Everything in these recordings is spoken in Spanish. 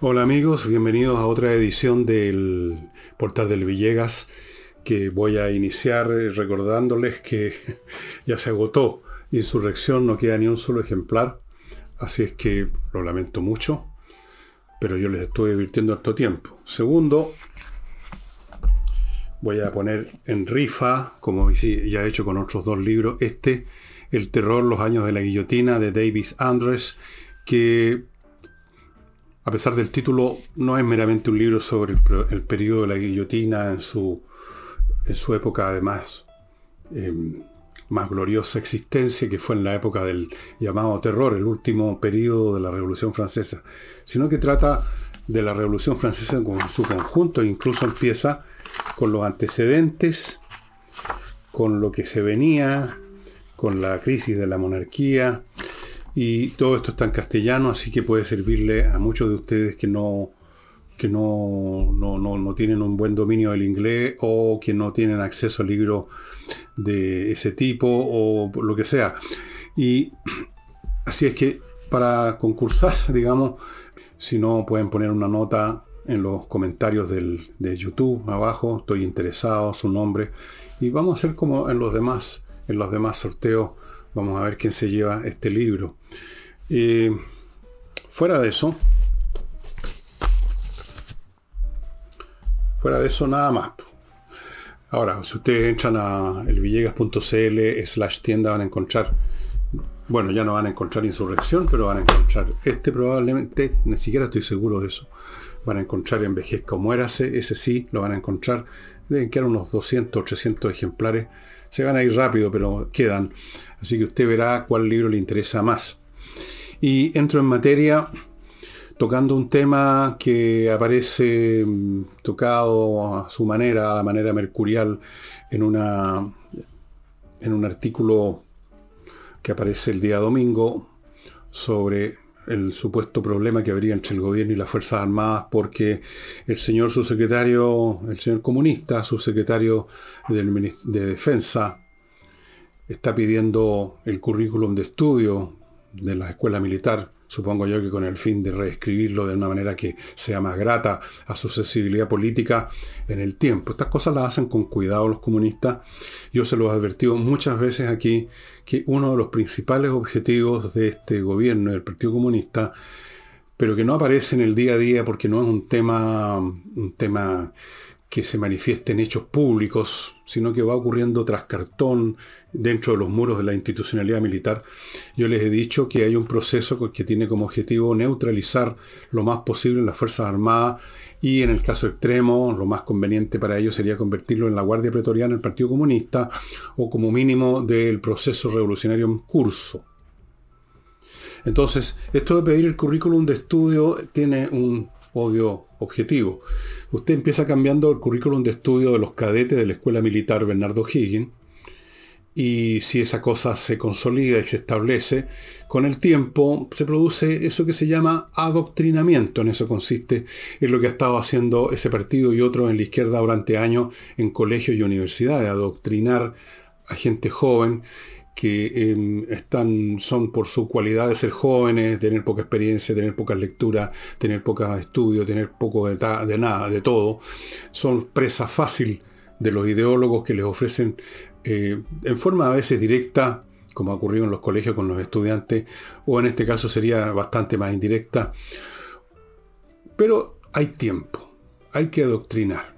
Hola amigos, bienvenidos a otra edición del Portal del Villegas que voy a iniciar recordándoles que ya se agotó Insurrección, no queda ni un solo ejemplar, así es que lo lamento mucho, pero yo les estoy divirtiendo harto tiempo. Segundo, voy a poner en rifa, como ya he hecho con otros dos libros, este, El terror, los años de la guillotina de Davis Andres, que a pesar del título no es meramente un libro sobre el, periodo de la guillotina en su, en su época además em, más gloriosa existencia, que fue en la época del llamado terror, el último periodo de la Revolución Francesa, sino que trata de la Revolución Francesa en su conjunto, incluso empieza con los antecedentes, con lo que se venía, con la crisis de la monarquía, y todo esto está en castellano, así que puede servirle a muchos de ustedes que no, que no, no, tienen un buen dominio del inglés o que no tienen acceso a libros de ese tipo o lo que sea. Y así es que para concursar, digamos, si no pueden poner una nota en los comentarios de YouTube abajo, estoy interesado, su nombre, y vamos a hacer como en los demás, en los demás sorteos, vamos a ver quién se lleva este libro. Y fuera de eso, fuera de eso nada más. Ahora, si ustedes entran a elvillegas.cl slash tienda van a encontrar, bueno, ya no van a encontrar insurrección, pero van a encontrar este probablemente, ni siquiera estoy seguro de eso van a encontrar Envejezca o Muérase, ese sí, lo van a encontrar. Deben quedar unos 200 o 300 ejemplares. Se van a ir rápido, pero quedan. Así que usted verá cuál libro le interesa más. Y entro en materia tocando un tema que aparece mm, tocado a su manera, a la manera mercurial, en, una, en un artículo que aparece el día domingo sobre el supuesto problema que habría entre el gobierno y las Fuerzas Armadas porque el señor subsecretario, el señor comunista, subsecretario de Defensa, está pidiendo el currículum de estudio de la escuela militar supongo yo que con el fin de reescribirlo de una manera que sea más grata a su sensibilidad política en el tiempo. Estas cosas las hacen con cuidado los comunistas. Yo se los he advertido muchas veces aquí que uno de los principales objetivos de este gobierno del Partido Comunista pero que no aparece en el día a día porque no es un tema, un tema que se manifieste en hechos públicos, sino que va ocurriendo tras cartón dentro de los muros de la institucionalidad militar. Yo les he dicho que hay un proceso que tiene como objetivo neutralizar lo más posible las Fuerzas Armadas y en el caso extremo, lo más conveniente para ellos sería convertirlo en la Guardia Pretoriana del Partido Comunista o como mínimo del proceso revolucionario en curso. Entonces, esto de pedir el currículum de estudio tiene un odio objetivo. Usted empieza cambiando el currículum de estudio de los cadetes de la Escuela Militar Bernardo Higgins, y si esa cosa se consolida y se establece, con el tiempo se produce eso que se llama adoctrinamiento. En eso consiste en lo que ha estado haciendo ese partido y otros en la izquierda durante años en colegios y universidades, adoctrinar a gente joven que em, están, son por su cualidad de ser jóvenes, tener poca experiencia, tener poca lectura, tener poca estudio, tener poco de nada, de todo, son presa fácil de los ideólogos que les ofrecen eh, en forma a veces directa, como ha ocurrido en los colegios con los estudiantes, o en este caso sería bastante más indirecta. Pero hay tiempo, hay que adoctrinar.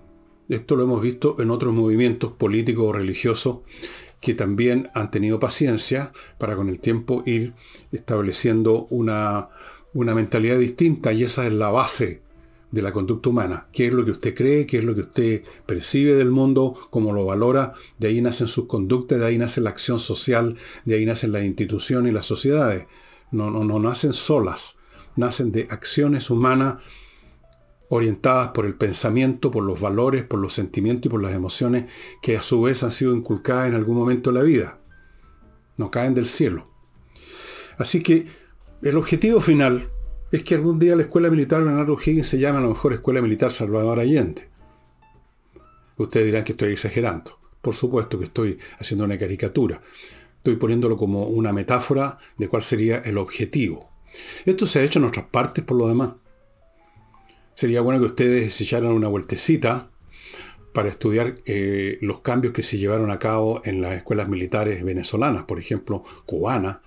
Esto lo hemos visto en otros movimientos políticos o religiosos que también han tenido paciencia para con el tiempo ir estableciendo una, una mentalidad distinta y esa es la base de la conducta humana. ¿Qué es lo que usted cree? ¿Qué es lo que usted percibe del mundo? ¿Cómo lo valora? De ahí nacen sus conductas, de ahí nace la acción social, de ahí nacen las instituciones y las sociedades. No, no, no nacen solas, nacen de acciones humanas orientadas por el pensamiento, por los valores, por los sentimientos y por las emociones que a su vez han sido inculcadas en algún momento de la vida. No caen del cielo. Así que el objetivo final es que algún día la Escuela Militar Bernardo Higgins se llame a lo mejor Escuela Militar Salvador Allende. Ustedes dirán que estoy exagerando. Por supuesto que estoy haciendo una caricatura. Estoy poniéndolo como una metáfora de cuál sería el objetivo. Esto se ha hecho en otras partes por lo demás. Sería bueno que ustedes se echaran una vueltecita para estudiar eh, los cambios que se llevaron a cabo en las escuelas militares venezolanas, por ejemplo, cubana,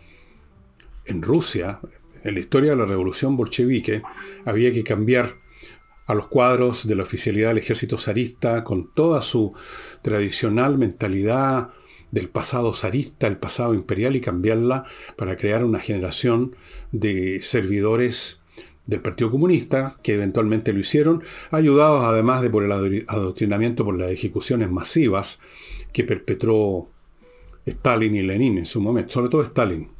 en Rusia, en la historia de la revolución bolchevique, había que cambiar a los cuadros de la oficialidad del ejército zarista con toda su tradicional mentalidad del pasado zarista, el pasado imperial, y cambiarla para crear una generación de servidores del Partido Comunista, que eventualmente lo hicieron, ayudados además de por el adoctrinamiento por las ejecuciones masivas que perpetró Stalin y Lenin en su momento, sobre todo Stalin.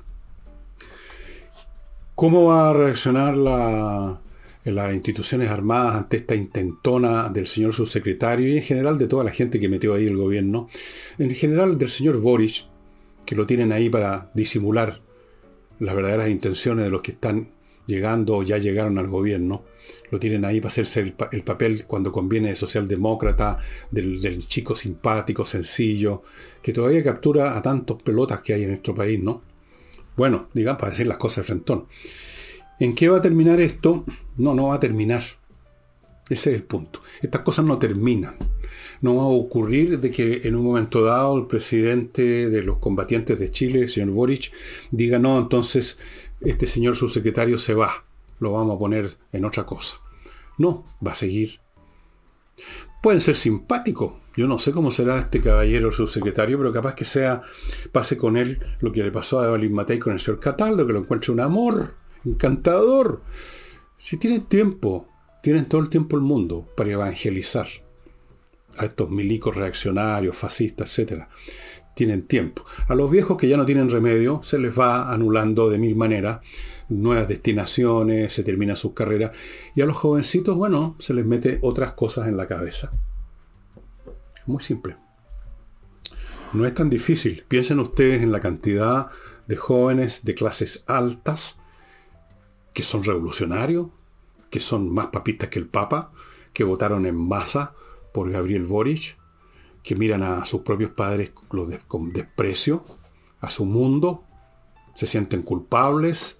¿Cómo va a reaccionar la, las instituciones armadas ante esta intentona del señor subsecretario y en general de toda la gente que metió ahí el gobierno? En general del señor Boris, que lo tienen ahí para disimular las verdaderas intenciones de los que están llegando o ya llegaron al gobierno, lo tienen ahí para hacerse el, papel cuando conviene de socialdemócrata, del, chico simpático, sencillo, que todavía captura a tantos pelotas que hay en nuestro país, ¿no? Bueno, digamos, para decir las cosas de frentón. ¿En qué va a terminar esto? No, no va a terminar. Ese es el punto. Estas cosas no terminan. No va a ocurrir de que en un momento dado el presidente de los combatientes de Chile, el señor Boric, diga, no, entonces este señor subsecretario se va, lo vamos a poner en otra cosa. No, va a seguir. Pueden ser simpáticos. Yo no sé cómo será este caballero subsecretario, pero capaz que sea, pase con él lo que le pasó a Evelyn Matei con el señor Cataldo, que lo encuentre un amor encantador. Si tienen tiempo, tienen todo el tiempo el mundo para evangelizar a estos milicos reaccionarios, fascistas, etcétera tienen tiempo. A los viejos que ya no tienen remedio, se les va anulando de mil maneras, nuevas destinaciones, se termina sus carreras, y a los jovencitos, bueno, se les mete otras cosas en la cabeza. Muy simple. No es tan difícil. Piensen ustedes en la cantidad de jóvenes de clases altas que son revolucionarios, que son más papistas que el Papa, que votaron en masa por Gabriel Boric, que miran a sus propios padres con desprecio, a su mundo, se sienten culpables,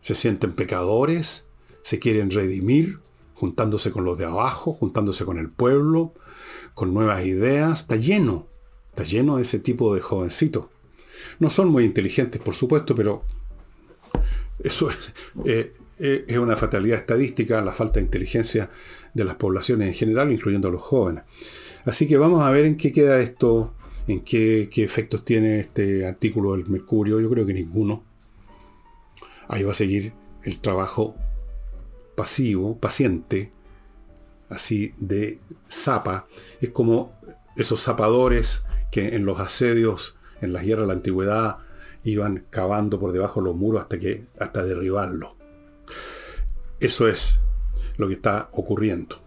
se sienten pecadores, se quieren redimir, juntándose con los de abajo, juntándose con el pueblo, con nuevas ideas. Está lleno, está lleno de ese tipo de jovencitos. No son muy inteligentes, por supuesto, pero eso es, eh, eh, es una fatalidad estadística, la falta de inteligencia de las poblaciones en general, incluyendo a los jóvenes. Así que vamos a ver en qué queda esto, en qué, efectos tiene este artículo del Mercurio. Yo creo que ninguno. Ahí va a seguir el trabajo pasivo, paciente, así de zapa. Es como esos zapadores que en los asedios, en las guerras de la antigüedad, iban cavando por debajo de los muros hasta, que, hasta derribarlo. Eso es lo que está ocurriendo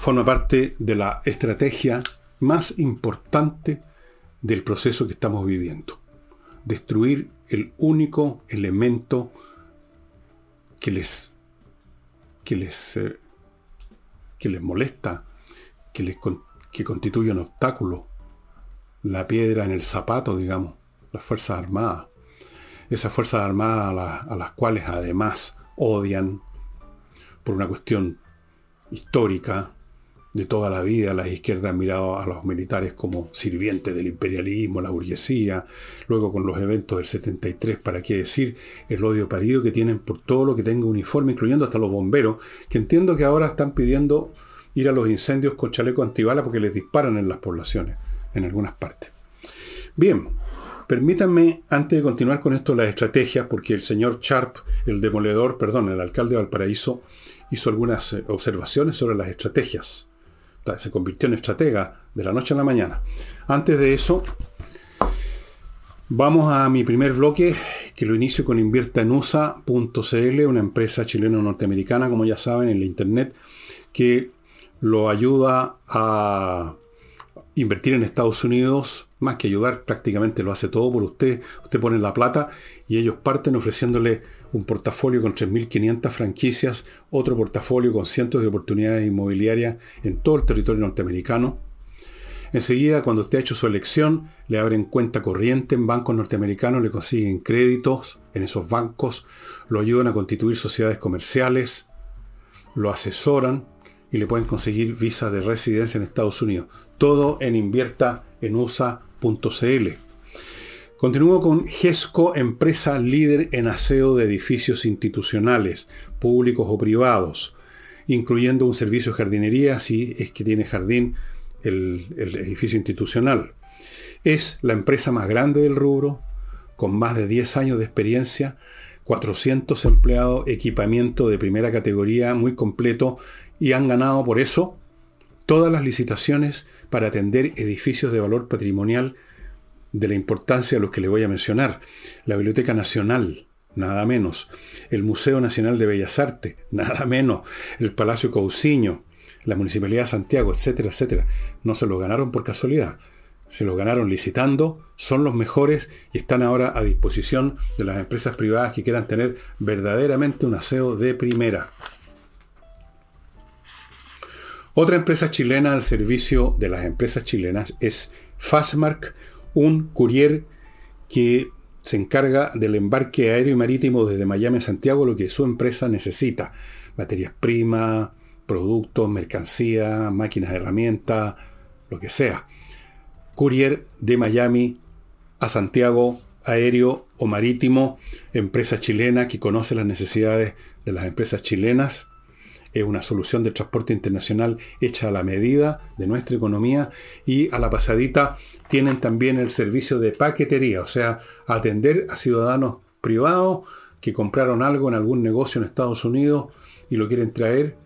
forma parte de la estrategia más importante del proceso que estamos viviendo. Destruir el único elemento que les, que les, eh, que les molesta, que, les, que constituye un obstáculo, la piedra en el zapato, digamos, las Fuerzas Armadas. Esas Fuerzas Armadas a las cuales además odian por una cuestión histórica, de toda la vida la izquierda han mirado a los militares como sirvientes del imperialismo, la burguesía, luego con los eventos del 73, para qué decir el odio parido que tienen por todo lo que tenga uniforme, incluyendo hasta los bomberos, que entiendo que ahora están pidiendo ir a los incendios con chaleco antibala porque les disparan en las poblaciones, en algunas partes. Bien, permítanme, antes de continuar con esto, las estrategias, porque el señor Sharp, el demoledor, perdón, el alcalde de Valparaíso, hizo algunas eh, observaciones sobre las estrategias se convirtió en estratega de la noche a la mañana. Antes de eso, vamos a mi primer bloque, que lo inicio con inviertaenusa.cl, una empresa chileno-norteamericana, como ya saben, en la internet, que lo ayuda a invertir en Estados Unidos, más que ayudar, prácticamente lo hace todo por usted. Usted pone la plata y ellos parten ofreciéndole un portafolio con 3.500 franquicias, otro portafolio con cientos de oportunidades inmobiliarias en todo el territorio norteamericano. Enseguida, cuando usted ha hecho su elección, le abren cuenta corriente en bancos norteamericanos, le consiguen créditos en esos bancos, lo ayudan a constituir sociedades comerciales, lo asesoran y le pueden conseguir visa de residencia en Estados Unidos. Todo en invierta en. Continúo con GESCO, empresa líder en aseo de edificios institucionales, públicos o privados, incluyendo un servicio de jardinería si es que tiene jardín el, el edificio institucional. Es la empresa más grande del rubro, con más de 10 años de experiencia, 400 empleados, equipamiento de primera categoría muy completo y han ganado por eso todas las licitaciones para atender edificios de valor patrimonial de la importancia de los que le voy a mencionar. La Biblioteca Nacional, nada menos. El Museo Nacional de Bellas Artes, nada menos. El Palacio Cauciño, la Municipalidad de Santiago, etcétera, etcétera. No se lo ganaron por casualidad. Se lo ganaron licitando, son los mejores y están ahora a disposición de las empresas privadas que quieran tener verdaderamente un aseo de primera. Otra empresa chilena al servicio de las empresas chilenas es Fastmark, un courier que se encarga del embarque aéreo y marítimo desde Miami a Santiago, lo que su empresa necesita. Materias primas, productos, mercancía, máquinas herramientas, lo que sea. Courier de Miami a Santiago, aéreo o marítimo, empresa chilena que conoce las necesidades de las empresas chilenas es una solución de transporte internacional hecha a la medida de nuestra economía y a la pasadita tienen también el servicio de paquetería, o sea, atender a ciudadanos privados que compraron algo en algún negocio en Estados Unidos y lo quieren traer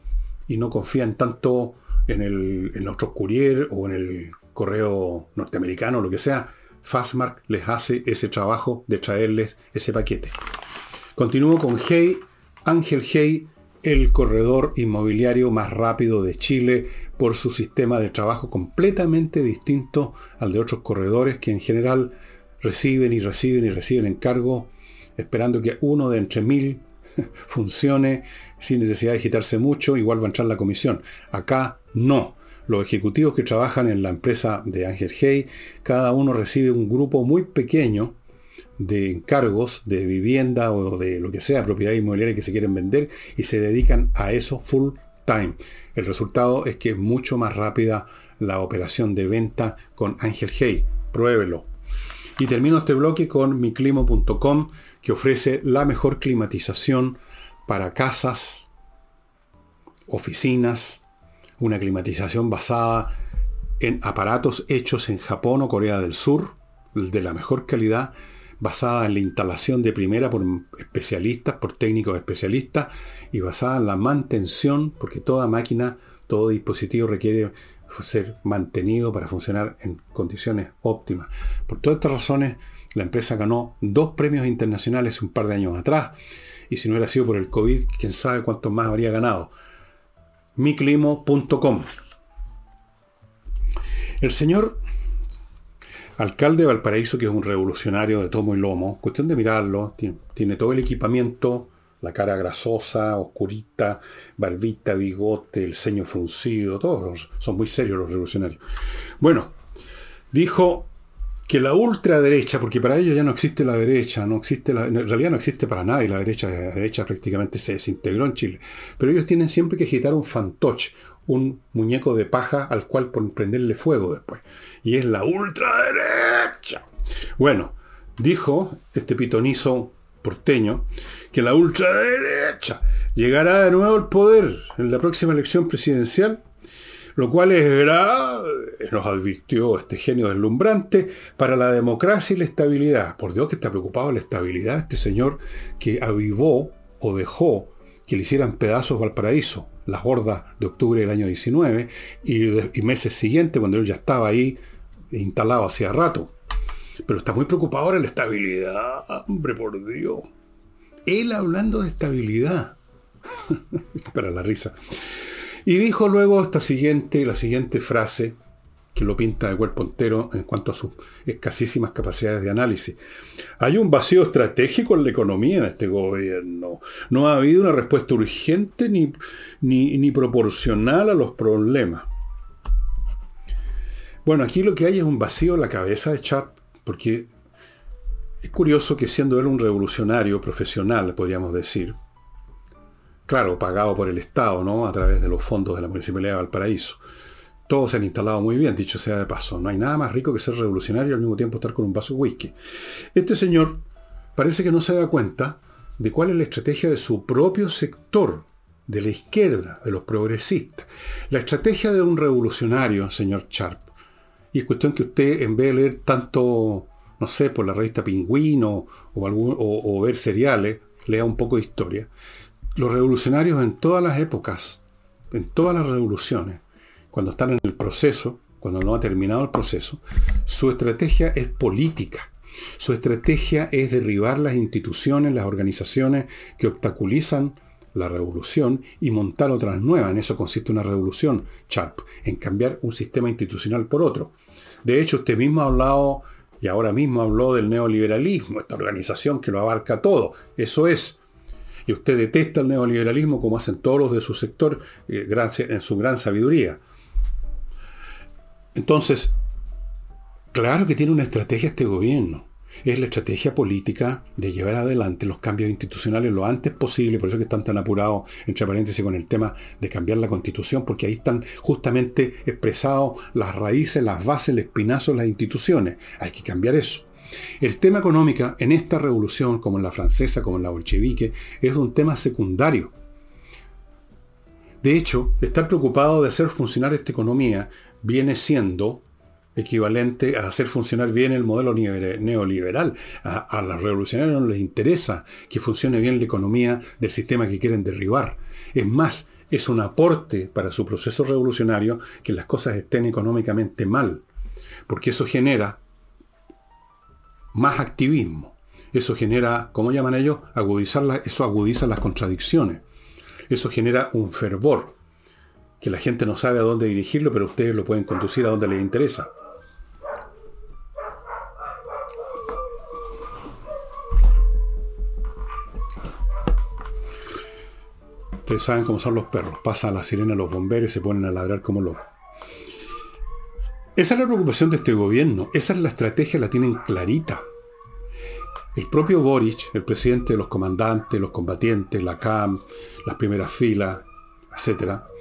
y no confían tanto en, el, otros courier o en el correo norteamericano, lo que sea. Fastmark les hace ese trabajo de traerles ese paquete. Continúo con Hey, Ángel Hey, el corredor inmobiliario más rápido de Chile por su sistema de trabajo completamente distinto al de otros corredores que en general reciben y reciben y reciben encargos esperando que uno de entre mil funcione sin necesidad de agitarse mucho, igual va a entrar la comisión. Acá no. Los ejecutivos que trabajan en la empresa de Ángel Hey, cada uno recibe un grupo muy pequeño de encargos de vivienda o de lo que sea, propiedad inmobiliaria que se quieren vender y se dedican a eso full El resultado es que es mucho más rápida la operación de venta con Ángel Hey. Pruébelo. Y termino este bloque con miclimo.com que ofrece la mejor climatización para casas, oficinas, una climatización basada en aparatos hechos en Japón o Corea del Sur, de la mejor calidad, basada en la instalación de primera por especialistas, por técnicos especialistas, y basada en la mantención, porque toda máquina, todo dispositivo requiere ser mantenido para funcionar en condiciones óptimas. Por todas estas razones, la empresa ganó dos premios internacionales un par de años atrás, y si no hubiera sido por el COVID, quién sabe cuántos más habría ganado. miclimo.com El señor alcalde de Valparaíso, que es un revolucionario de tomo y lomo, cuestión de mirarlo, tiene, todo el equipamiento, la cara grasosa, oscurita, barbita, bigote, el ceño fruncido, todos son muy serios los revolucionarios. Bueno, dijo que la ultraderecha, porque para ellos ya no existe la derecha, no existe la, en realidad no existe para nadie la derecha, la derecha prácticamente se desintegró en Chile, pero ellos tienen siempre que agitar un fantoche, un muñeco de paja al cual prenderle fuego después. Y es la ultraderecha. Bueno, dijo este pitonizo porteño que la ultraderecha llegará de nuevo al poder en la próxima elección presidencial, lo cual es grave, nos advirtió este genio deslumbrante, para la democracia y la estabilidad. Por Dios que está preocupado la estabilidad este señor que avivó o dejó que le hicieran pedazos Valparaíso las hordas de octubre del año 19 y, meses siguientes, cuando él ya estaba ahí instalado hacía rato. Pero está muy preocupado ahora la estabilidad, hombre, por Dios. Él hablando de estabilidad. Para la risa. Y dijo luego esta siguiente, la siguiente frase, que lo pinta de cuerpo entero en cuanto a sus escasísimas capacidades de análisis. Hay un vacío estratégico en la economía en este gobierno. No ha habido una respuesta urgente ni, ni, proporcional a los problemas. Bueno, aquí lo que hay es un vacío en la cabeza de Sharp, porque es curioso que siendo él un revolucionario profesional, podríamos decir, claro, pagado por el Estado, ¿no? A través de los fondos de la Municipalidad de Valparaíso. Todos se han instalado muy bien, dicho sea de paso. No hay nada más rico que ser revolucionario y al mismo tiempo estar con un vaso de whisky. Este señor parece que no se da cuenta de cuál es la estrategia de su propio sector, de la izquierda, de los progresistas. La estrategia de un revolucionario, señor Sharp, y es cuestión que usted, en vez de leer tanto, no sé, por la revista Pingüino o, algún, ver seriales, lea un poco de historia. Los revolucionarios en todas las épocas, en todas las revoluciones, cuando están en el proceso, cuando no ha terminado el proceso, su estrategia es política. Su estrategia es derribar las instituciones, las organizaciones que obstaculizan la revolución y montar otras nuevas. En eso consiste una revolución, Sharp, en cambiar un sistema institucional por otro. De hecho, usted mismo ha hablado, y ahora mismo habló del neoliberalismo, esta organización que lo abarca todo. Eso es. Y usted detesta el neoliberalismo como hacen todos los de su sector eh, en su gran sabiduría. Entonces, claro que tiene una estrategia este gobierno es la estrategia política de llevar adelante los cambios institucionales lo antes posible, por eso que están tan apurados, entre paréntesis, con el tema de cambiar la constitución, porque ahí están justamente expresados las raíces, las bases, el espinazo de las instituciones. Hay que cambiar eso. El tema económico en esta revolución, como en la francesa, como en la bolchevique, es un tema secundario. De hecho, estar preocupado de hacer funcionar esta economía viene siendo equivalente a hacer funcionar bien el modelo neoliberal. A, los revolucionarios no les interesa que funcione bien la economía del sistema que quieren derribar. Es más, es un aporte para su proceso revolucionario que las cosas estén económicamente mal, porque eso genera más activismo. Eso genera, ¿cómo llaman ellos? Agudizar eso agudiza las contradicciones. Eso genera un fervor, que la gente no sabe a dónde dirigirlo, pero ustedes lo pueden conducir a donde les interesa. Ustedes saben cómo son los perros. Pasan la sirena los bomberos y se ponen a ladrar como locos. Esa es la preocupación de este gobierno. Esa es la estrategia, la tienen clarita. El propio Boric, el presidente de los comandantes, los combatientes, la CAM, las primeras filas, etc.,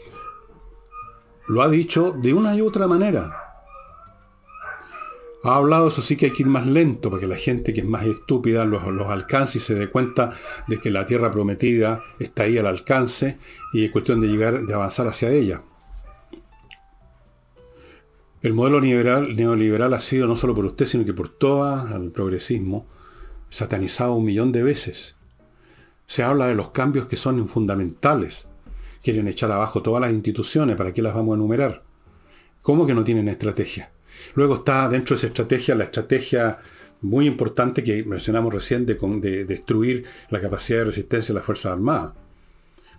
lo ha dicho de una y otra manera. Ha hablado, eso sí que hay que ir más lento para que la gente que es más estúpida los, alcance y se dé cuenta de que la tierra prometida está ahí al alcance y es cuestión de llegar, de avanzar hacia ella. El modelo neoliberal, ha sido no solo por usted, sino que por todo el progresismo, satanizado un millón de veces. Se habla de los cambios que son fundamentales. Quieren echar abajo todas las instituciones, ¿para qué las vamos a enumerar? ¿Cómo que no tienen estrategia? Luego está dentro de esa estrategia la estrategia muy importante que mencionamos recién de, de destruir la capacidad de resistencia de las Fuerzas Armadas.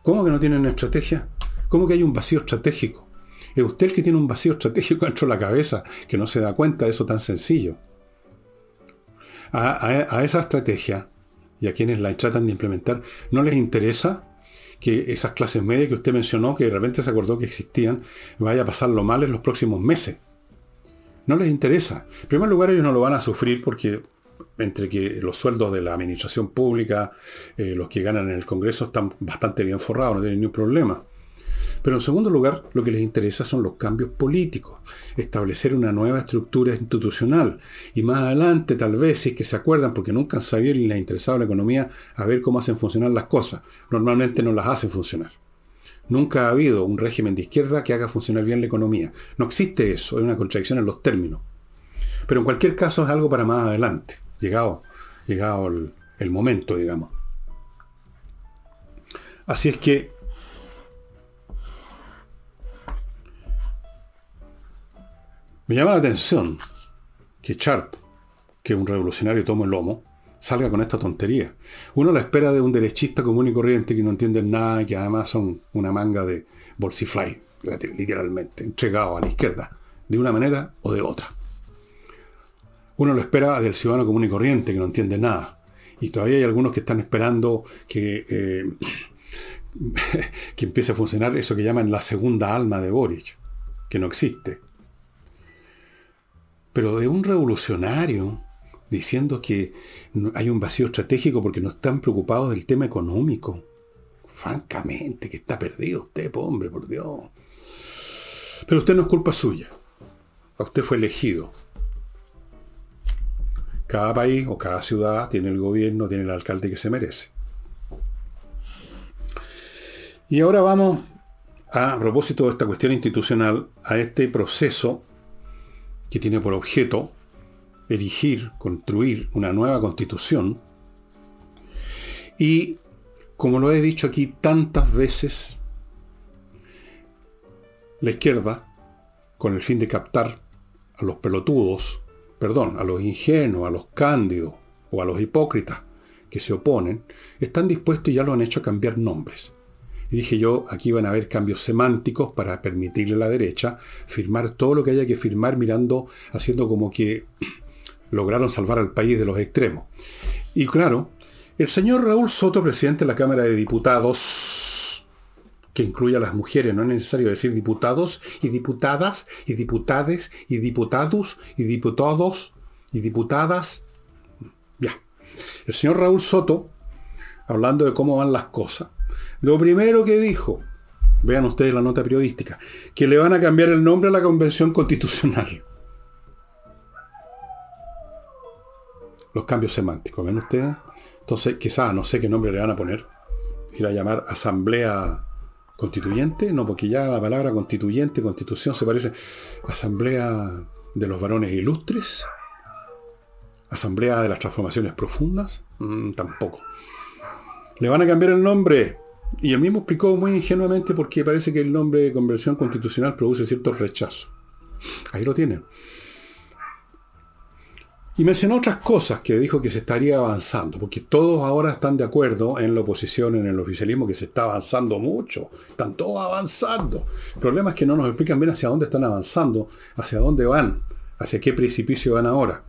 ¿Cómo que no tienen estrategia? ¿Cómo que hay un vacío estratégico? Es usted el que tiene un vacío estratégico dentro de la cabeza, que no se da cuenta de eso tan sencillo. A, esa estrategia y a quienes la tratan de implementar, no les interesa que esas clases medias que usted mencionó, que de repente se acordó que existían, vaya a pasarlo mal en los próximos meses. No les interesa. En primer lugar, ellos no lo van a sufrir porque entre que los sueldos de la administración pública, eh, los que ganan en el Congreso, están bastante bien forrados, no tienen ningún problema. Pero en segundo lugar, lo que les interesa son los cambios políticos, establecer una nueva estructura institucional. Y más adelante, tal vez, si es que se acuerdan, porque nunca han sabido ni les ha interesado la economía, a ver cómo hacen funcionar las cosas. Normalmente no las hacen funcionar. Nunca ha habido un régimen de izquierda que haga funcionar bien la economía. No existe eso, hay una contradicción en los términos. Pero en cualquier caso es algo para más adelante, llegado, llegado el momento, digamos. Así es que me llama la atención que Sharp, que es un revolucionario tomo el lomo, salga con esta tontería. Uno la espera de un derechista común y corriente que no entiende nada y que además son una manga de bolsifly, literalmente, entregado a la izquierda, de una manera o de otra. Uno lo espera del ciudadano común y corriente que no entiende nada. Y todavía hay algunos que están esperando que, eh, que empiece a funcionar eso que llaman la segunda alma de Boric, que no existe. Pero de un revolucionario diciendo que hay un vacío estratégico porque no están preocupados del tema económico. Francamente, que está perdido usted, hombre, por Dios. Pero usted no es culpa suya. A usted fue elegido. Cada país o cada ciudad tiene el gobierno, tiene el alcalde que se merece. Y ahora vamos, a, propósito de esta cuestión institucional, a este proceso que tiene por objeto erigir, construir una nueva constitución. Y, como lo he dicho aquí tantas veces, la izquierda, con el fin de captar a los pelotudos, perdón, a los ingenuos, a los cándidos o a los hipócritas que se oponen, están dispuestos y ya lo han hecho a cambiar nombres. Y dije yo, aquí van a haber cambios semánticos para permitirle a la derecha firmar todo lo que haya que firmar mirando, haciendo como que lograron salvar al país de los extremos. Y claro, el señor Raúl Soto, presidente de la Cámara de Diputados, que incluye a las mujeres, no es necesario decir diputados y diputadas y diputades y diputados y diputados y diputadas. Ya. El señor Raúl Soto, hablando de cómo van las cosas, lo primero que dijo, vean ustedes la nota periodística, que le van a cambiar el nombre a la Convención Constitucional. Los cambios semánticos, ¿ven ustedes? Entonces, quizás, no sé qué nombre le van a poner. Ir a llamar Asamblea Constituyente, no, porque ya la palabra constituyente, constitución, se parece Asamblea de los Varones Ilustres. Asamblea de las Transformaciones Profundas, mm, tampoco. Le van a cambiar el nombre y él mismo explicó muy ingenuamente porque parece que el nombre de conversión constitucional produce cierto rechazo. Ahí lo tienen. Y mencionó otras cosas que dijo que se estaría avanzando, porque todos ahora están de acuerdo en la oposición, en el oficialismo, que se está avanzando mucho. Están todos avanzando. El problema es que no nos explican bien hacia dónde están avanzando, hacia dónde van, hacia qué precipicio van ahora.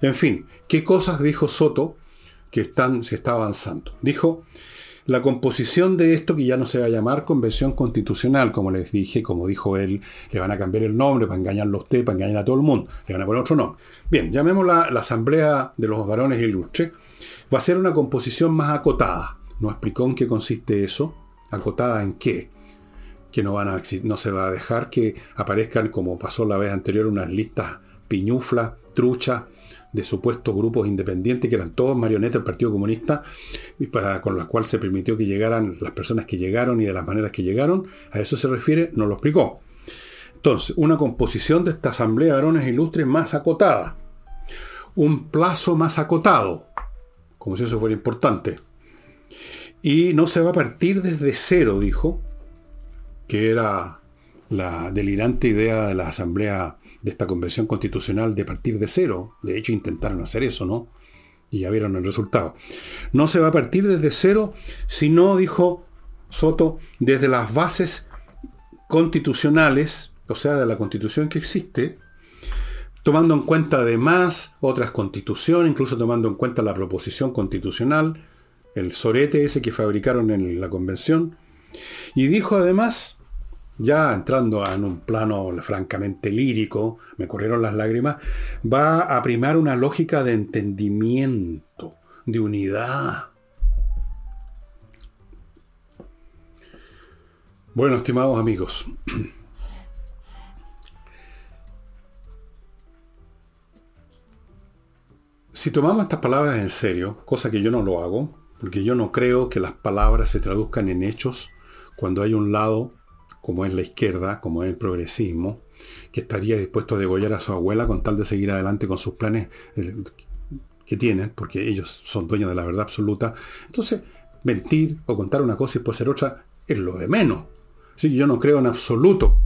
En fin, ¿qué cosas dijo Soto que están, se está avanzando? Dijo la composición de esto, que ya no se va a llamar convención constitucional, como les dije, como dijo él, le van a cambiar el nombre para engañarlo a usted, para engañar a todo el mundo, le van a poner otro nombre. Bien, llamémosla la Asamblea de los Varones Ilustres, va a ser una composición más acotada. ¿No explicó en qué consiste eso? ¿Acotada en qué? Que no, a, no se va a dejar que aparezcan, como pasó la vez anterior, unas listas piñuflas, truchas, de supuestos grupos independientes que eran todos marionetas del Partido Comunista y para, con las cuales se permitió que llegaran las personas que llegaron y de las maneras que llegaron. A eso se refiere, no lo explicó. Entonces, una composición de esta Asamblea de Varones Ilustres más acotada. Un plazo más acotado, como si eso fuera importante. Y no se va a partir desde cero, dijo, que era la delirante idea de la Asamblea de esta convención constitucional de partir de cero. De hecho, intentaron hacer eso, ¿no? Y ya vieron el resultado. No se va a partir desde cero, sino, dijo Soto, desde las bases constitucionales, o sea, de la constitución que existe, tomando en cuenta además otras constituciones, incluso tomando en cuenta la proposición constitucional, el sorete ese que fabricaron en la convención, y dijo además ya entrando en un plano francamente lírico, me corrieron las lágrimas, va a primar una lógica de entendimiento, de unidad. Bueno, estimados amigos, si tomamos estas palabras en serio, cosa que yo no lo hago, porque yo no creo que las palabras se traduzcan en hechos cuando hay un lado como es la izquierda, como es el progresismo, que estaría dispuesto a degollar a su abuela con tal de seguir adelante con sus planes eh, que tienen, porque ellos son dueños de la verdad absoluta. Entonces, mentir o contar una cosa y después ser otra es lo de menos. Así que yo no creo en absoluto.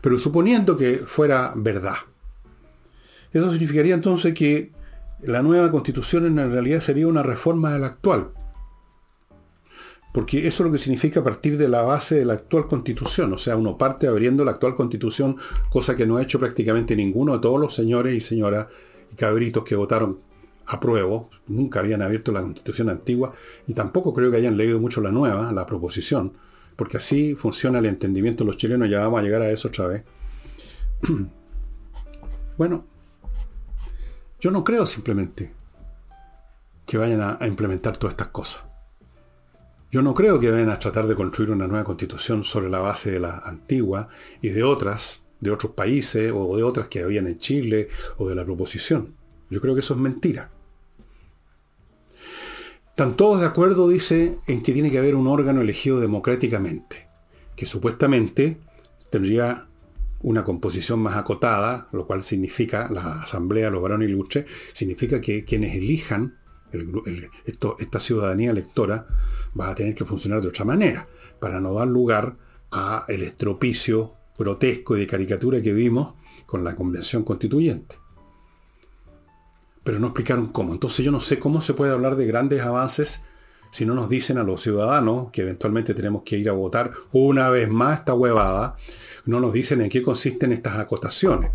Pero suponiendo que fuera verdad, eso significaría entonces que la nueva constitución en realidad sería una reforma de la actual porque eso es lo que significa partir de la base de la actual constitución, o sea, uno parte abriendo la actual constitución, cosa que no ha hecho prácticamente ninguno de todos los señores y señoras y cabritos que votaron a prueba, nunca habían abierto la constitución antigua y tampoco creo que hayan leído mucho la nueva, la proposición, porque así funciona el entendimiento de los chilenos, ya vamos a llegar a eso otra vez. bueno, Yo no creo simplemente que vayan a, implementar todas estas cosas. Yo no creo que vayan a tratar de construir una nueva constitución sobre la base de la antigua y de otras, de otros países o de otras que habían en Chile o de la proposición. Yo creo que eso es mentira. Están todos de acuerdo, dice, en que tiene que haber un órgano elegido democráticamente, que supuestamente tendría una composición más acotada, lo cual significa, la Asamblea, los varones ilustres, significa que quienes elijan esta ciudadanía electora va a tener que funcionar de otra manera, para no dar lugar a el estropicio grotesco y de caricatura que vimos con la convención constituyente. Pero no explicaron cómo. Entonces yo no sé cómo se puede hablar de grandes avances si no nos dicen a los ciudadanos que eventualmente tenemos que ir a votar una vez más esta huevada, no nos dicen en qué consisten estas acotaciones.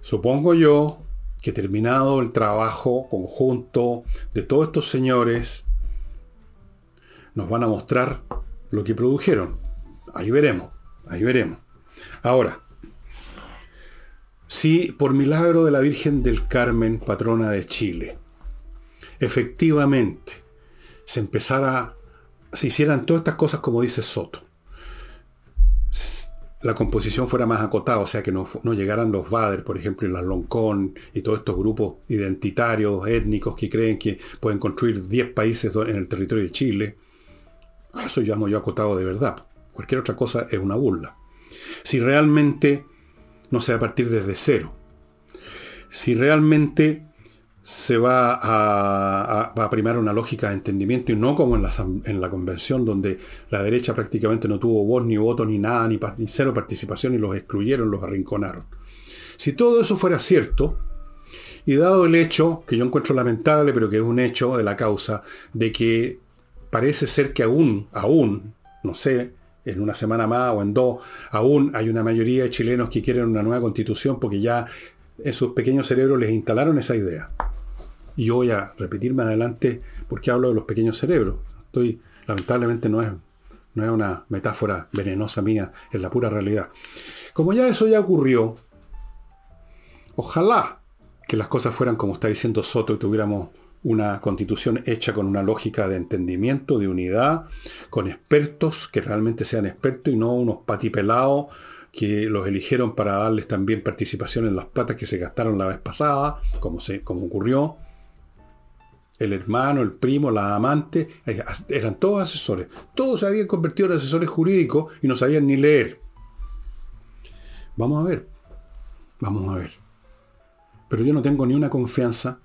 Supongo yo que terminado el trabajo conjunto de todos estos señores, nos van a mostrar lo que produjeron. Ahí veremos, ahí veremos. Ahora, si por milagro de la Virgen del Carmen, patrona de Chile, efectivamente se empezara, se hicieran todas estas cosas como dice Soto, la composición fuera más acotada, o sea que no, llegaran los Bader, por ejemplo, y las Loncón y todos estos grupos identitarios, étnicos que creen que pueden construir 10 países en el territorio de Chile. eso llamo yo acotado de verdad. Cualquier otra cosa es una burla. Si realmente no se va a partir desde cero, si realmente se va a, primar una lógica de entendimiento y no como en la, en la, convención donde la derecha prácticamente no tuvo voz ni voto ni nada, ni, cero participación y los excluyeron, los arrinconaron. Si todo eso fuera cierto, y dado el hecho, que yo encuentro lamentable, pero que es un hecho de la causa, de que parece ser que aún, aún, no sé, en una semana más o en dos, aún hay una mayoría de chilenos que quieren una nueva constitución porque ya en sus pequeños cerebros les instalaron esa idea. Y voy a repetir más adelante porque hablo de los pequeños cerebros. Estoy, lamentablemente no es, no es una metáfora venenosa mía, es la pura realidad. Como ya eso ya ocurrió, ojalá que las cosas fueran como está diciendo Soto y tuviéramos una constitución hecha con una lógica de entendimiento, de unidad, con expertos que realmente sean expertos y no unos patipelados que los eligieron para darles también participación en las platas que se gastaron la vez pasada, como, se, como ocurrió el hermano, el primo, la amante, eh, eran todos asesores. Todos se habían convertido en asesores jurídicos y no sabían ni leer. Vamos a ver, vamos a ver. Pero yo no tengo ni una confianza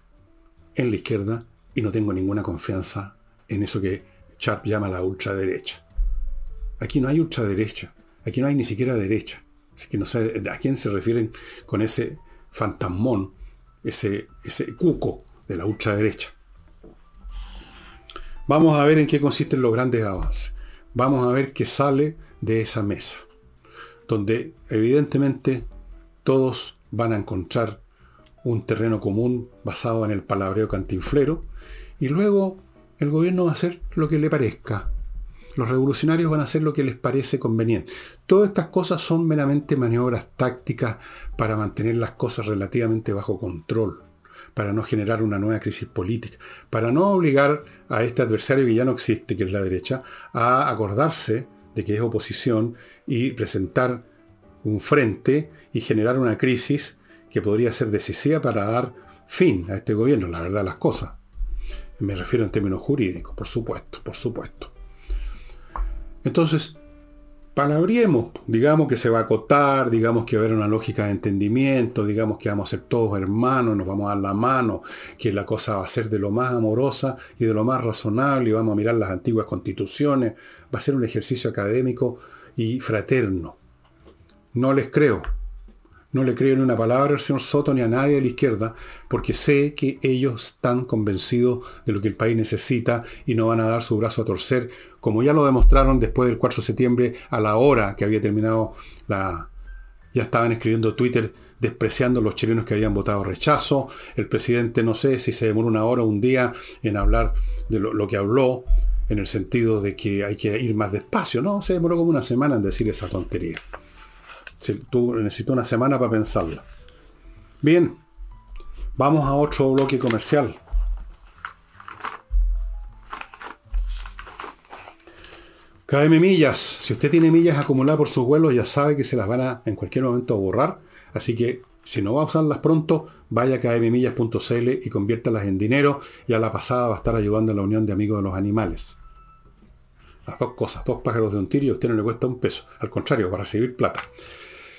en la izquierda y no tengo ninguna confianza en eso que Sharp llama la ultraderecha. Aquí no hay ultraderecha, aquí no hay ni siquiera derecha. Así que no sé a quién se refieren con ese fantasmón, ese, ese cuco de la ultraderecha. Vamos a ver en qué consisten los grandes avances. Vamos a ver qué sale de esa mesa, donde evidentemente todos van a encontrar un terreno común basado en el palabreo cantinflero, y luego el gobierno va a hacer lo que le parezca. Los revolucionarios van a hacer lo que les parece conveniente. Todas estas cosas son meramente maniobras tácticas para mantener las cosas relativamente bajo control para no generar una nueva crisis política, para no obligar a este adversario que ya no existe, que es la derecha, a acordarse de que es oposición y presentar un frente y generar una crisis que podría ser decisiva para dar fin a este gobierno, la verdad las cosas. Me refiero en términos jurídicos, por supuesto, por supuesto. Entonces, palabriemos, digamos que se va a acotar, digamos que va a haber una lógica de entendimiento, digamos que vamos a ser todos hermanos, nos vamos a dar la mano, que la cosa va a ser de lo más amorosa y de lo más razonable, y vamos a mirar las antiguas constituciones, va a ser un ejercicio académico y fraterno. No les creo. No le creo ni una palabra al señor Soto ni a nadie de la izquierda, porque sé que ellos están convencidos de lo que el país necesita y no van a dar su brazo a torcer, como ya lo demostraron después del 4 de septiembre, a la hora que había terminado la... Ya estaban escribiendo Twitter despreciando a los chilenos que habían votado rechazo. El presidente no sé si se demoró una hora o un día en hablar de lo, lo que habló, en el sentido de que hay que ir más despacio. No, se demoró como una semana en decir esa tontería. Tú necesitas una semana para pensarla. Bien, Vamos a otro bloque comercial. KM. Si usted tiene millas acumuladas por sus vuelos, ya sabe que se las van a en cualquier momento borrar. Así que si no va a usarlas pronto, vaya a kmmillas.cl y conviértalas en dinero. Y a la pasada va a estar ayudando a la Unión de Amigos de los Animales. Las dos cosas, dos pájaros de un tiro y a usted no le cuesta un peso. Al contrario, va a recibir plata.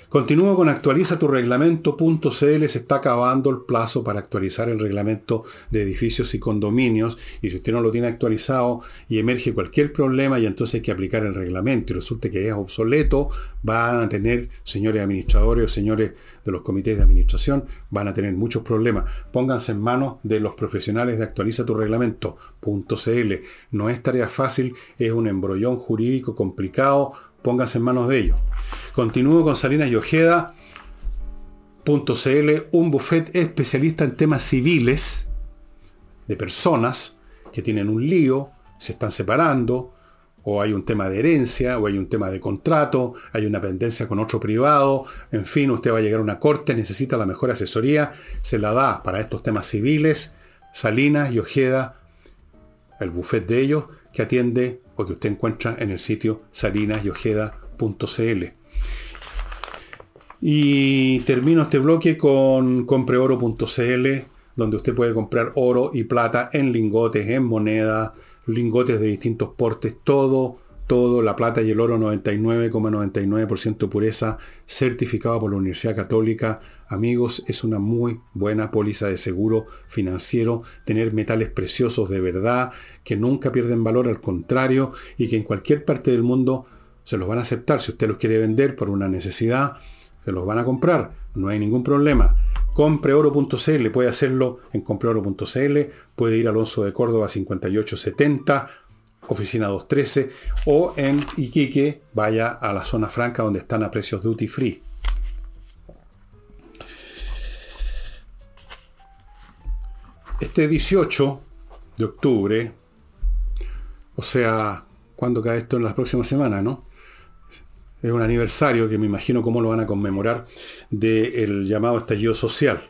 Continúo con actualiza tu reglamento.cl. Se está acabando el plazo para actualizar el reglamento de edificios y condominios. Y si usted no lo tiene actualizado y emerge cualquier problema y entonces hay que aplicar el reglamento y resulta que es obsoleto, van a tener, señores administradores o señores de los comités de administración, van a tener muchos problemas. Pónganse en manos de los profesionales de actualiza tu reglamento.cl. No es tarea fácil, es un embrollón jurídico complicado pónganse en manos de ellos. Continúo con Salinas y Ojeda. un buffet especialista en temas civiles de personas que tienen un lío, se están separando, o hay un tema de herencia, o hay un tema de contrato, hay una pendencia con otro privado, en fin, usted va a llegar a una corte, necesita la mejor asesoría, se la da para estos temas civiles, Salinas y Ojeda, el buffet de ellos, que atiende o que usted encuentra en el sitio salinasyojeda.cl. Y termino este bloque con compreoro.cl, donde usted puede comprar oro y plata en lingotes, en moneda, lingotes de distintos portes, todo, todo, la plata y el oro 99,99% pureza, certificado por la Universidad Católica. Amigos, es una muy buena póliza de seguro financiero tener metales preciosos de verdad, que nunca pierden valor, al contrario, y que en cualquier parte del mundo se los van a aceptar. Si usted los quiere vender por una necesidad, se los van a comprar, no hay ningún problema. Compreoro.cl, puede hacerlo en compreoro.cl, puede ir a Alonso de Córdoba 5870, oficina 213, o en Iquique, vaya a la zona franca donde están a precios duty free. Este 18 de octubre, o sea, ¿cuándo cae esto en las próximas semanas, no? Es un aniversario que me imagino cómo lo van a conmemorar del llamado estallido social.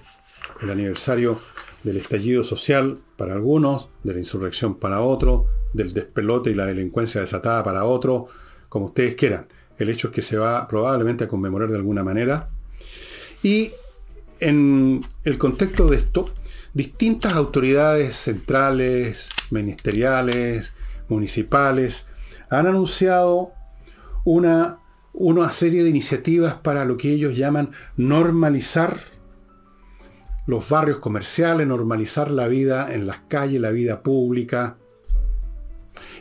El aniversario del estallido social para algunos, de la insurrección para otros, del despelote y la delincuencia desatada para otros, como ustedes quieran. El hecho es que se va probablemente a conmemorar de alguna manera. Y en el contexto de esto, distintas autoridades centrales, ministeriales, municipales, han anunciado una, una serie de iniciativas para lo que ellos llaman normalizar los barrios comerciales, normalizar la vida en las calles, la vida pública.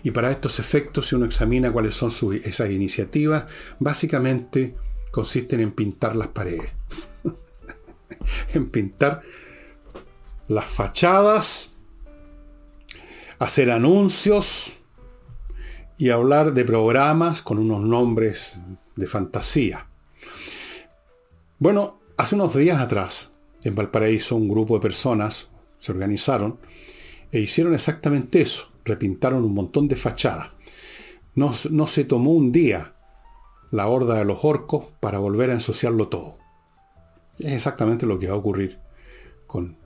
Y para estos efectos, si uno examina cuáles son esas iniciativas, básicamente consisten en pintar las paredes. en pintar las fachadas, hacer anuncios y hablar de programas con unos nombres de fantasía. Bueno, hace unos días atrás, en Valparaíso, un grupo de personas se organizaron e hicieron exactamente eso. Repintaron un montón de fachadas. No, se tomó un día la horda de los orcos para volver a ensuciarlo todo. Es exactamente lo que va a ocurrir con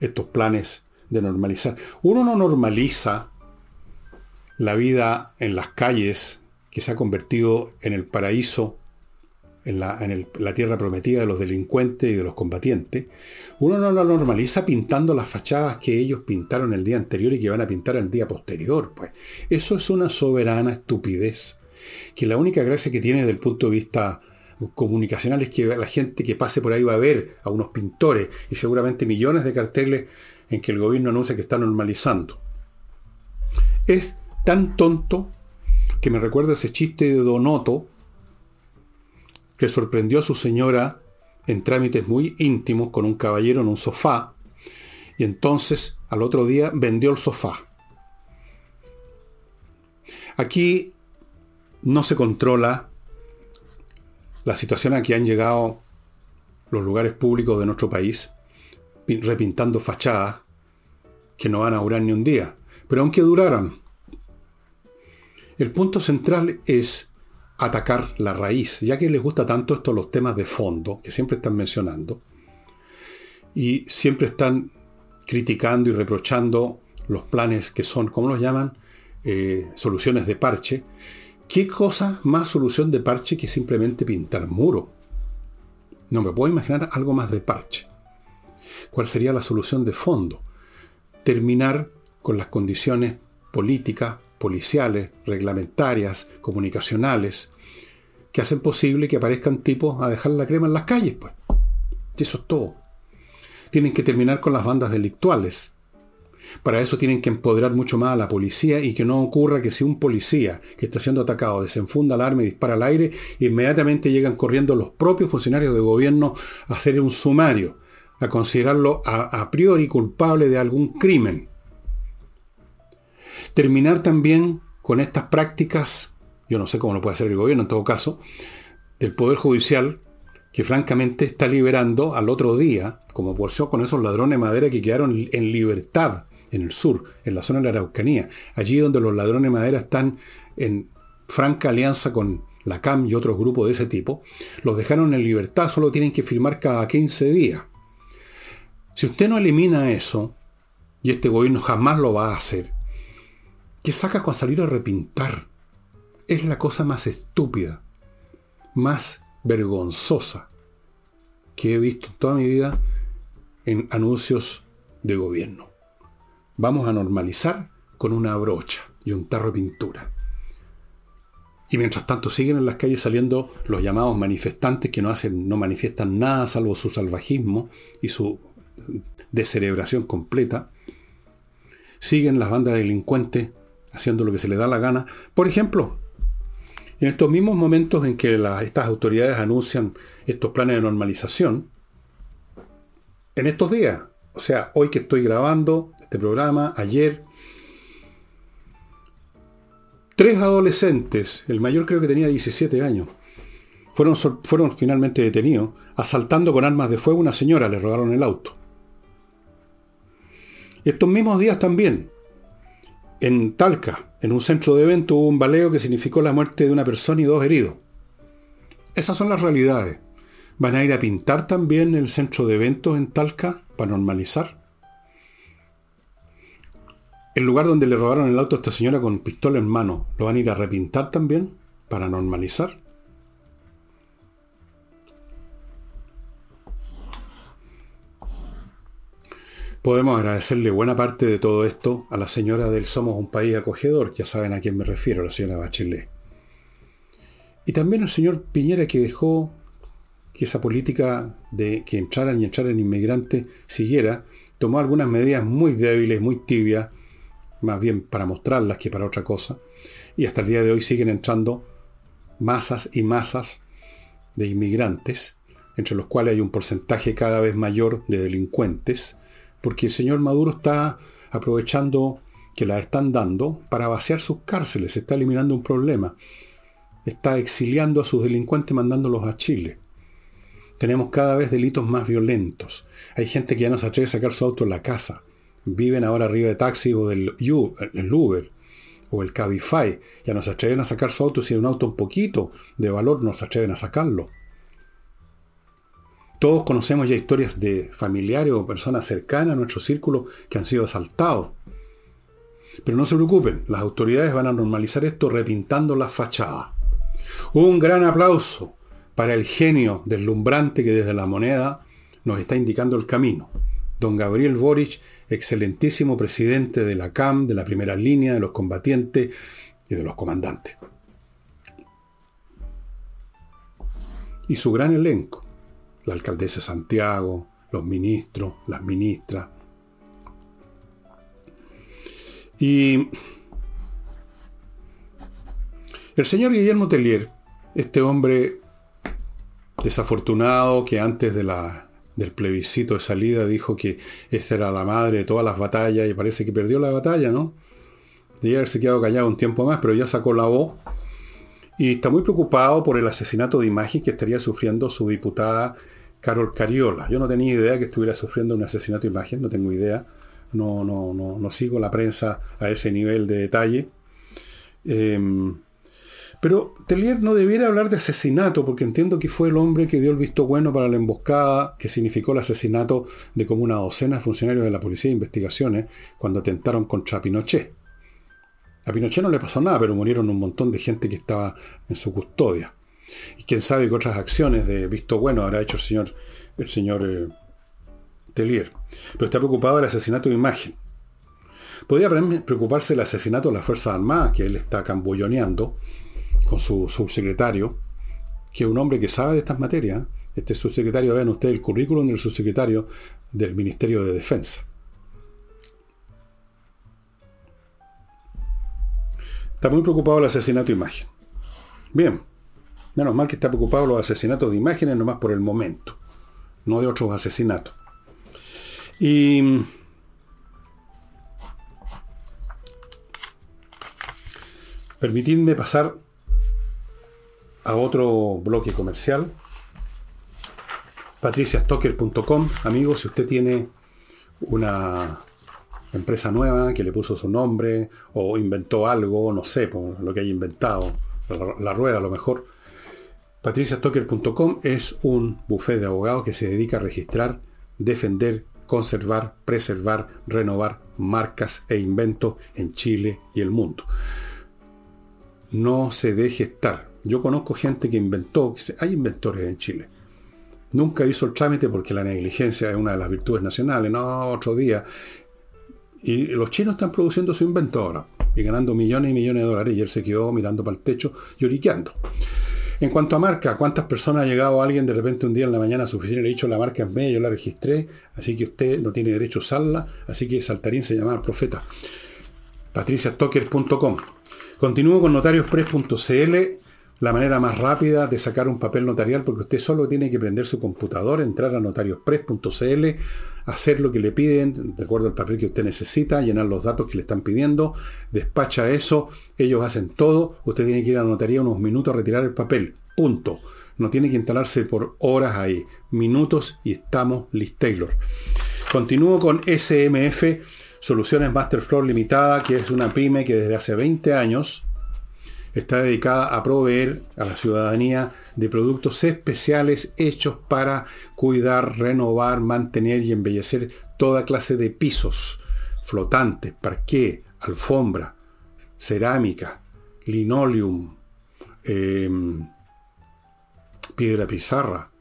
estos planes de normalizar. Uno no normaliza la vida en las calles que se ha convertido en el paraíso, en, la, tierra prometida de los delincuentes y de los combatientes. Uno no la normaliza pintando las fachadas que ellos pintaron el día anterior y que van a pintar el día posterior. Pues eso es una soberana estupidez. Que la única gracia que tiene desde el punto de vista comunicacional es que la gente que pase por ahí va a ver a unos pintores y seguramente millones de carteles en que el gobierno anuncia que está normalizando. Es tan tonto que me recuerda ese chiste de Donoto que sorprendió a su señora en trámites muy íntimos con un caballero en un sofá y entonces al otro día vendió el sofá. Aquí no se controla la situación a que han llegado los lugares públicos de nuestro país, repintando fachadas que no van a durar ni un día. Pero aunque duraran, el punto central es atacar la raíz, ya que les gusta tanto esto los temas de fondo, que siempre están mencionando. y siempre están criticando y reprochando los planes que son, ¿cómo los llaman? Eh, soluciones de parche. ¿Qué cosa más solución de parche que simplemente pintar muro? No me puedo imaginar algo más de parche. ¿Cuál sería la solución de fondo? Terminar con las condiciones políticas, policiales, reglamentarias, comunicacionales, que hacen posible que aparezcan tipos a dejar la crema en las calles, pues. Eso es todo. Tienen que terminar con las bandas delictuales. Para eso tienen que empoderar mucho más a la policía y que no ocurra que si un policía que está siendo atacado desenfunda el arma y dispara al aire, inmediatamente llegan corriendo los propios funcionarios de gobierno a hacer un sumario, a considerarlo a, a priori culpable de algún crimen. Terminar también con estas prácticas, yo no sé cómo lo puede hacer el gobierno en todo caso, del Poder Judicial, que francamente está liberando al otro día, como eso con esos ladrones de madera que quedaron en libertad en el sur, en la zona de la Araucanía, allí donde los ladrones de madera están en franca alianza con la CAM y otros grupos de ese tipo, los dejaron en libertad, solo tienen que firmar cada 15 días. Si usted no elimina eso, y este gobierno jamás lo va a hacer, ¿qué saca con salir a repintar? Es la cosa más estúpida, más vergonzosa que he visto toda mi vida en anuncios de gobierno. Vamos a normalizar con una brocha y un tarro de pintura. Y mientras tanto siguen en las calles saliendo los llamados manifestantes que no hacen, no manifiestan nada salvo su salvajismo y su descerebración completa. Siguen las bandas de delincuentes haciendo lo que se les da la gana. Por ejemplo, en estos mismos momentos en que estas autoridades anuncian estos planes de normalización, en estos días, o sea, hoy que estoy grabando este programa, ayer, tres adolescentes, el mayor creo que tenía 17 años, fueron, fueron finalmente detenidos, asaltando con armas de fuego a una señora, le robaron el auto. Estos mismos días también, en Talca, en un centro de evento hubo un baleo que significó la muerte de una persona y dos heridos. Esas son las realidades. ¿Van a ir a pintar también el centro de eventos en Talca para normalizar? El lugar donde le robaron el auto a esta señora con pistola en mano, ¿lo van a ir a repintar también para normalizar? Podemos agradecerle buena parte de todo esto a la señora del Somos un país acogedor, ya saben a quién me refiero, la señora Bachelet. Y también al señor Piñera que dejó que esa política de que entraran y entraran inmigrantes siguiera, tomó algunas medidas muy débiles, muy tibias, más bien para mostrarlas que para otra cosa, y hasta el día de hoy siguen entrando masas y masas de inmigrantes, entre los cuales hay un porcentaje cada vez mayor de delincuentes, porque el señor Maduro está aprovechando que la están dando para vaciar sus cárceles, está eliminando un problema, está exiliando a sus delincuentes mandándolos a Chile. Tenemos cada vez delitos más violentos. Hay gente que ya no se atreve a sacar su auto en la casa. Viven ahora arriba de taxi o del Uber o el Cabify. Ya no se atreven a sacar su auto si hay un auto un poquito de valor, no se atreven a sacarlo. Todos conocemos ya historias de familiares o personas cercanas a nuestro círculo que han sido asaltados. Pero no se preocupen, las autoridades van a normalizar esto repintando las fachadas. Un gran aplauso para el genio deslumbrante que desde la moneda nos está indicando el camino. Don Gabriel Boric, excelentísimo presidente de la CAM, de la primera línea, de los combatientes y de los comandantes. Y su gran elenco la alcaldesa Santiago, los ministros, las ministras. Y el señor Guillermo Tellier, este hombre desafortunado que antes de la, del plebiscito de salida dijo que esa era la madre de todas las batallas y parece que perdió la batalla, ¿no? Debía haberse quedado callado un tiempo más, pero ya sacó la voz y está muy preocupado por el asesinato de imagen que estaría sufriendo su diputada Carol Cariola. Yo no tenía idea que estuviera sufriendo un asesinato de imagen, no tengo idea. No, no, no, no sigo la prensa a ese nivel de detalle. Em, Pero Tellier no debiera hablar de asesinato, porque entiendo que fue el hombre que dio el visto bueno para la emboscada que significó el asesinato de como una docena de funcionarios de la Policía de Investigaciones cuando atentaron contra Pinochet. A Pinochet no le pasó nada, pero murieron un montón de gente que estaba en su custodia. Y quién sabe qué otras acciones de visto bueno habrá hecho el señor, el señor eh. Pero está preocupado del asesinato de imagen. Podría preocuparse del asesinato de las Fuerzas Armadas, que él está cambulloneando, con su subsecretario, que es un hombre que sabe de estas materias. Este subsecretario, vean ustedes el currículum del subsecretario del Ministerio de Defensa. Está muy preocupado el asesinato de imagen. Bien, menos mal que está preocupado los asesinatos de imágenes nomás por el momento, no de otros asesinatos. Y permitidme pasar a otro bloque comercial. patriciastocker.com, amigos, si usted tiene una empresa nueva que le puso su nombre o inventó algo, no sé, lo que haya inventado, la, rueda a lo mejor. patriciastocker.com es un buffet de abogados que se dedica a registrar, defender, conservar, preservar, renovar marcas e inventos en Chile y el mundo. No se deje estar. Yo conozco gente que inventó, hay inventores en Chile. Nunca hizo el trámite porque la negligencia es una de las virtudes nacionales. No, otro día. Y los chinos están produciendo su invento ahora y ganando millones y millones de dólares. Y él se quedó mirando para el techo, lloriqueando. En cuanto a marca, ¿cuántas personas ha llegado alguien de repente un día en la mañana a su oficina y le ha dicho la marca es mía, yo la registré, así que usted no tiene derecho a usarla, así que Saltarín se llama profeta. patriciastocker.com Continúo con notariospress.cl la manera más rápida de sacar un papel notarial, porque usted solo tiene que prender su computador, entrar a notariospress.cl, hacer lo que le piden, de acuerdo al papel que usted necesita, llenar los datos que le están pidiendo, despacha eso, ellos hacen todo, usted tiene que ir a la notaría unos minutos a retirar el papel, punto. No tiene que instalarse por horas ahí, minutos y estamos list Taylor. Continúo con SMF, Soluciones Masterfloor Limitada, que es una pyme que desde hace 20 años está dedicada a proveer a la ciudadanía de productos especiales hechos para cuidar, renovar, mantener y embellecer toda clase de pisos flotantes, parqué, alfombra, cerámica, linoleum, em, piedra pizarra,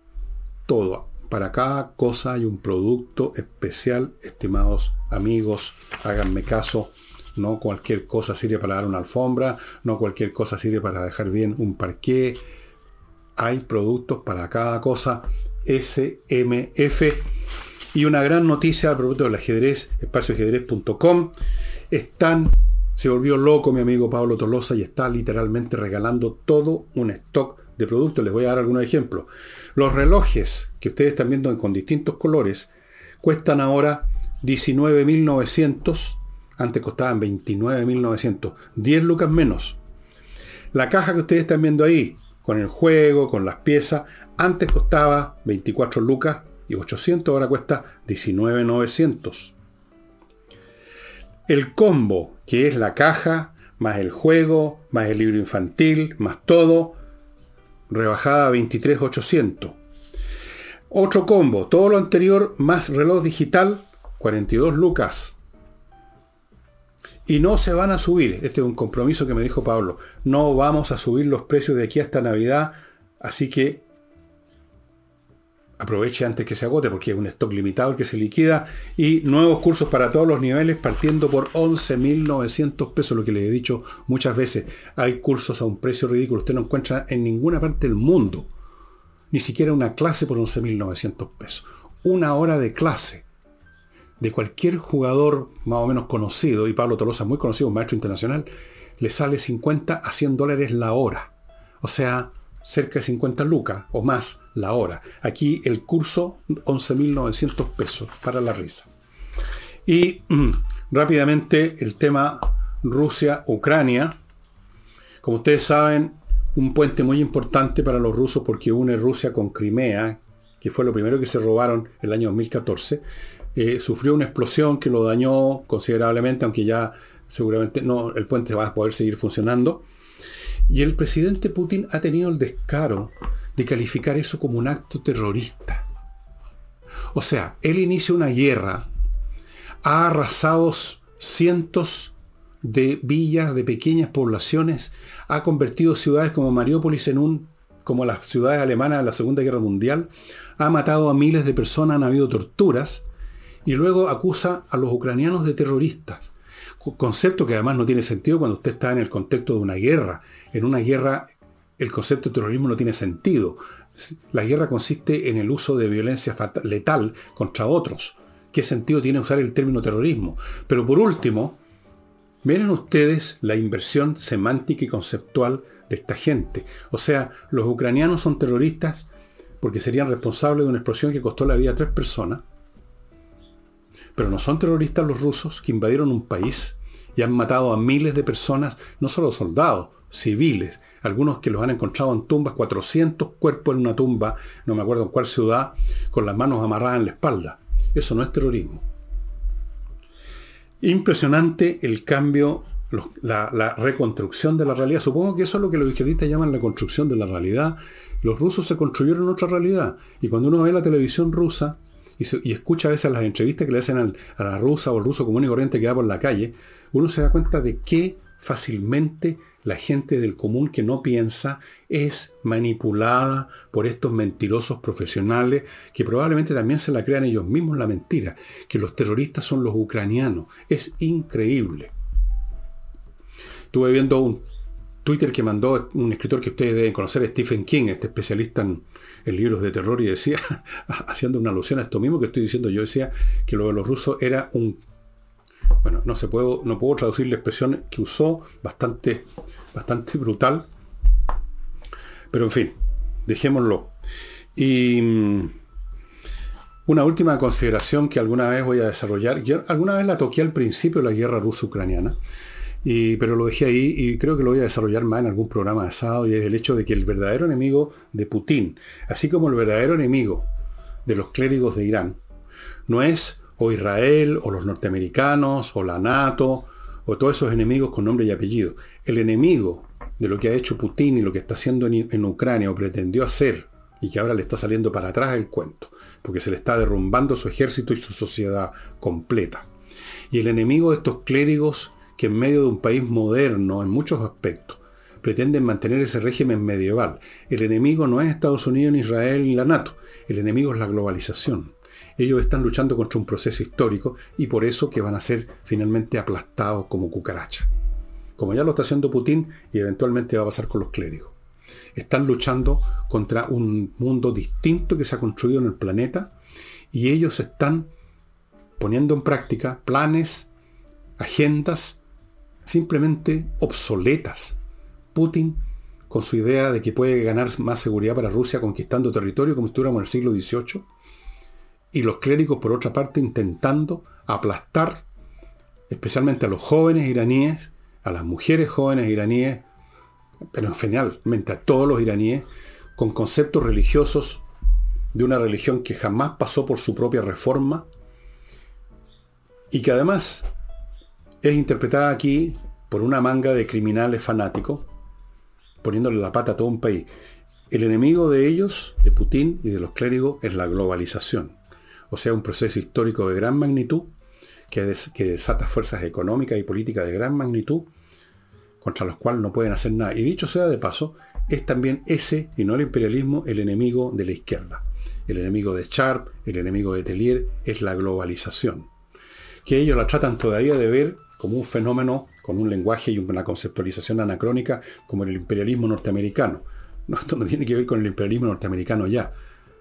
todo. Para cada cosa hay un producto especial, estimados amigos, háganme caso no cualquier cosa sirve para dar una alfombra, no cualquier cosa sirve para dejar bien un parqué. Hay productos para cada cosa. SMF. Y una gran noticia al producto del ajedrez, espacioajedrez.com. Están, se volvió loco mi amigo Pablo Tolosa y está literalmente regalando todo un stock de productos. Les voy a dar algunos ejemplos. Los relojes que ustedes están viendo con distintos colores cuestan ahora 19.900 antes costaban 29.900. 10 lucas menos. La caja que ustedes están viendo ahí, con el juego, con las piezas, antes costaba 24 lucas y 800, ahora cuesta 19.900. El combo, que es la caja, más el juego, más el libro infantil, más todo, rebajada a 23.800. Otro combo, todo lo anterior más reloj digital, 42 lucas. Y no se van a subir. Este es un compromiso que me dijo Pablo. No vamos a subir los precios de aquí hasta Navidad. Así que aproveche antes que se agote porque es un stock limitado que se liquida. Y nuevos cursos para todos los niveles partiendo por 11.900 pesos. Lo que les he dicho muchas veces. Hay cursos a un precio ridículo. Usted no encuentra en ninguna parte del mundo. Ni siquiera una clase por 11.900 pesos. Una hora de clase de cualquier jugador más o menos conocido, y Pablo Tolosa muy conocido, un maestro internacional, le sale 50 a 100 dólares la hora. O sea, cerca de 50 lucas o más la hora. Aquí el curso 11.900 pesos para la risa. Y mm, rápidamente el tema Rusia-Ucrania. Como ustedes saben, un puente muy importante para los rusos porque une Rusia con Crimea, que fue lo primero que se robaron el año 2014 eh, sufrió una explosión que lo dañó considerablemente, aunque ya seguramente no, el puente va a poder seguir funcionando. Y el presidente Putin ha tenido el descaro de calificar eso como un acto terrorista. O sea, él inicia una guerra, ha arrasado cientos de villas, de pequeñas poblaciones, ha convertido ciudades como Mariópolis en un, como las ciudades alemanas de la Segunda Guerra Mundial, ha matado a miles de personas, han habido torturas, y luego acusa a los ucranianos de terroristas. Concepto que además no tiene sentido cuando usted está en el contexto de una guerra. En una guerra el concepto de terrorismo no tiene sentido. La guerra consiste en el uso de violencia letal contra otros. ¿Qué sentido tiene usar el término terrorismo? Pero por último, miren ustedes la inversión semántica y conceptual de esta gente. O sea, los ucranianos son terroristas porque serían responsables de una explosión que costó la vida a tres personas. Pero no son terroristas los rusos que invadieron un país y han matado a miles de personas, no solo soldados, civiles, algunos que los han encontrado en tumbas, 400 cuerpos en una tumba, no me acuerdo en cuál ciudad, con las manos amarradas en la espalda. Eso no es terrorismo. Impresionante el cambio, la, la, reconstrucción de la realidad. Supongo que eso es lo que los izquierdistas llaman la construcción de la realidad. Los rusos se construyeron otra realidad. Y cuando uno ve la televisión rusa y, escucha a veces las entrevistas que le hacen a la rusa o al ruso común y corriente que va por la calle, uno se da cuenta de qué fácilmente la gente del común que no piensa es manipulada por estos mentirosos profesionales que probablemente también se la crean ellos mismos la mentira, que los terroristas son los ucranianos. Es increíble. Estuve viendo un Twitter que mandó un escritor que ustedes deben conocer, Stephen King, este especialista en, libros de terror, y decía, haciendo una alusión a esto mismo que estoy diciendo, yo decía que lo de los rusos era un bueno, no, se puedo, no puedo traducir la expresión que usó, bastante, bastante brutal. Pero en fin, dejémoslo. Y mm, una última consideración que alguna vez voy a desarrollar. Yo alguna vez la toqué al principio de la guerra ruso-ucraniana, pero lo dejé ahí y creo que lo voy a desarrollar más en algún programa de asado, y es el hecho de que el verdadero enemigo de Putin, así como el verdadero enemigo de los clérigos de Irán, no es o Israel, o los norteamericanos, o la NATO, o todos esos enemigos con nombre y apellido. El enemigo de lo que ha hecho Putin y lo que está haciendo en, Ucrania o pretendió hacer, y que ahora le está saliendo para atrás el cuento, porque se le está derrumbando su ejército y su sociedad completa. Y el enemigo de estos clérigos que en medio de un país moderno en muchos aspectos pretenden mantener ese régimen medieval. El enemigo no es Estados Unidos, ni Israel, ni la NATO. El enemigo es la globalización. Ellos están luchando contra un proceso histórico y por eso que van a ser finalmente aplastados como cucaracha. Como ya lo está haciendo Putin y eventualmente va a pasar con los clérigos. Están luchando contra un mundo distinto que se ha construido en el planeta y ellos están poniendo en práctica planes, agendas simplemente obsoletas. Putin con su idea de que puede ganar más seguridad para Rusia conquistando territorio como si estuviéramos en el siglo XVIII, y los clérigos, por otra parte, intentando aplastar especialmente a los jóvenes iraníes, a las mujeres jóvenes iraníes, pero en a todos los iraníes, con conceptos religiosos de una religión que jamás pasó por su propia reforma y que además es interpretada aquí por una manga de criminales fanáticos, poniéndole la pata a todo un país. El enemigo de ellos, de Putin y de los clérigos, es la globalización o sea, un proceso histórico de gran magnitud, que, desata fuerzas económicas y políticas de gran magnitud, contra los cuales no pueden hacer nada. Y dicho sea de paso, es también ese, y no el imperialismo, el enemigo de la izquierda. El enemigo de Sharp, el enemigo de Tellier, es la globalización. Que ellos la tratan todavía de ver como un fenómeno con un lenguaje y una conceptualización anacrónica como el imperialismo norteamericano. No, esto no tiene que ver con el imperialismo norteamericano ya.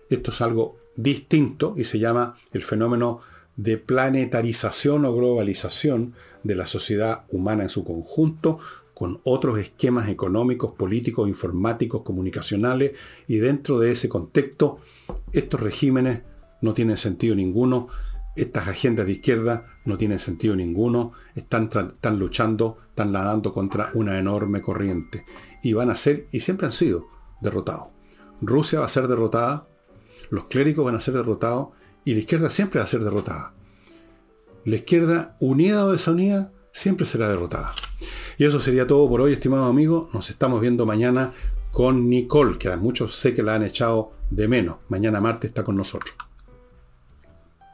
Esto es algo distinto y se llama el fenómeno de planetarización o globalización de la sociedad humana en su conjunto, con otros esquemas económicos, políticos, informáticos, comunicacionales, y dentro de ese contexto, estos regímenes no tienen sentido ninguno, estas agendas de izquierda no tienen sentido ninguno, están, están luchando, están nadando contra una enorme corriente, y van a ser, y siempre han sido, derrotados. Rusia va a ser derrotada, los clérigos van a ser derrotados y la izquierda siempre va a ser derrotada. La izquierda, unida o desunida, siempre será derrotada. Y eso sería todo por hoy, estimados amigos. Nos estamos viendo mañana con Nicole, que a muchos sé que la han echado de menos. Mañana martes está con nosotros.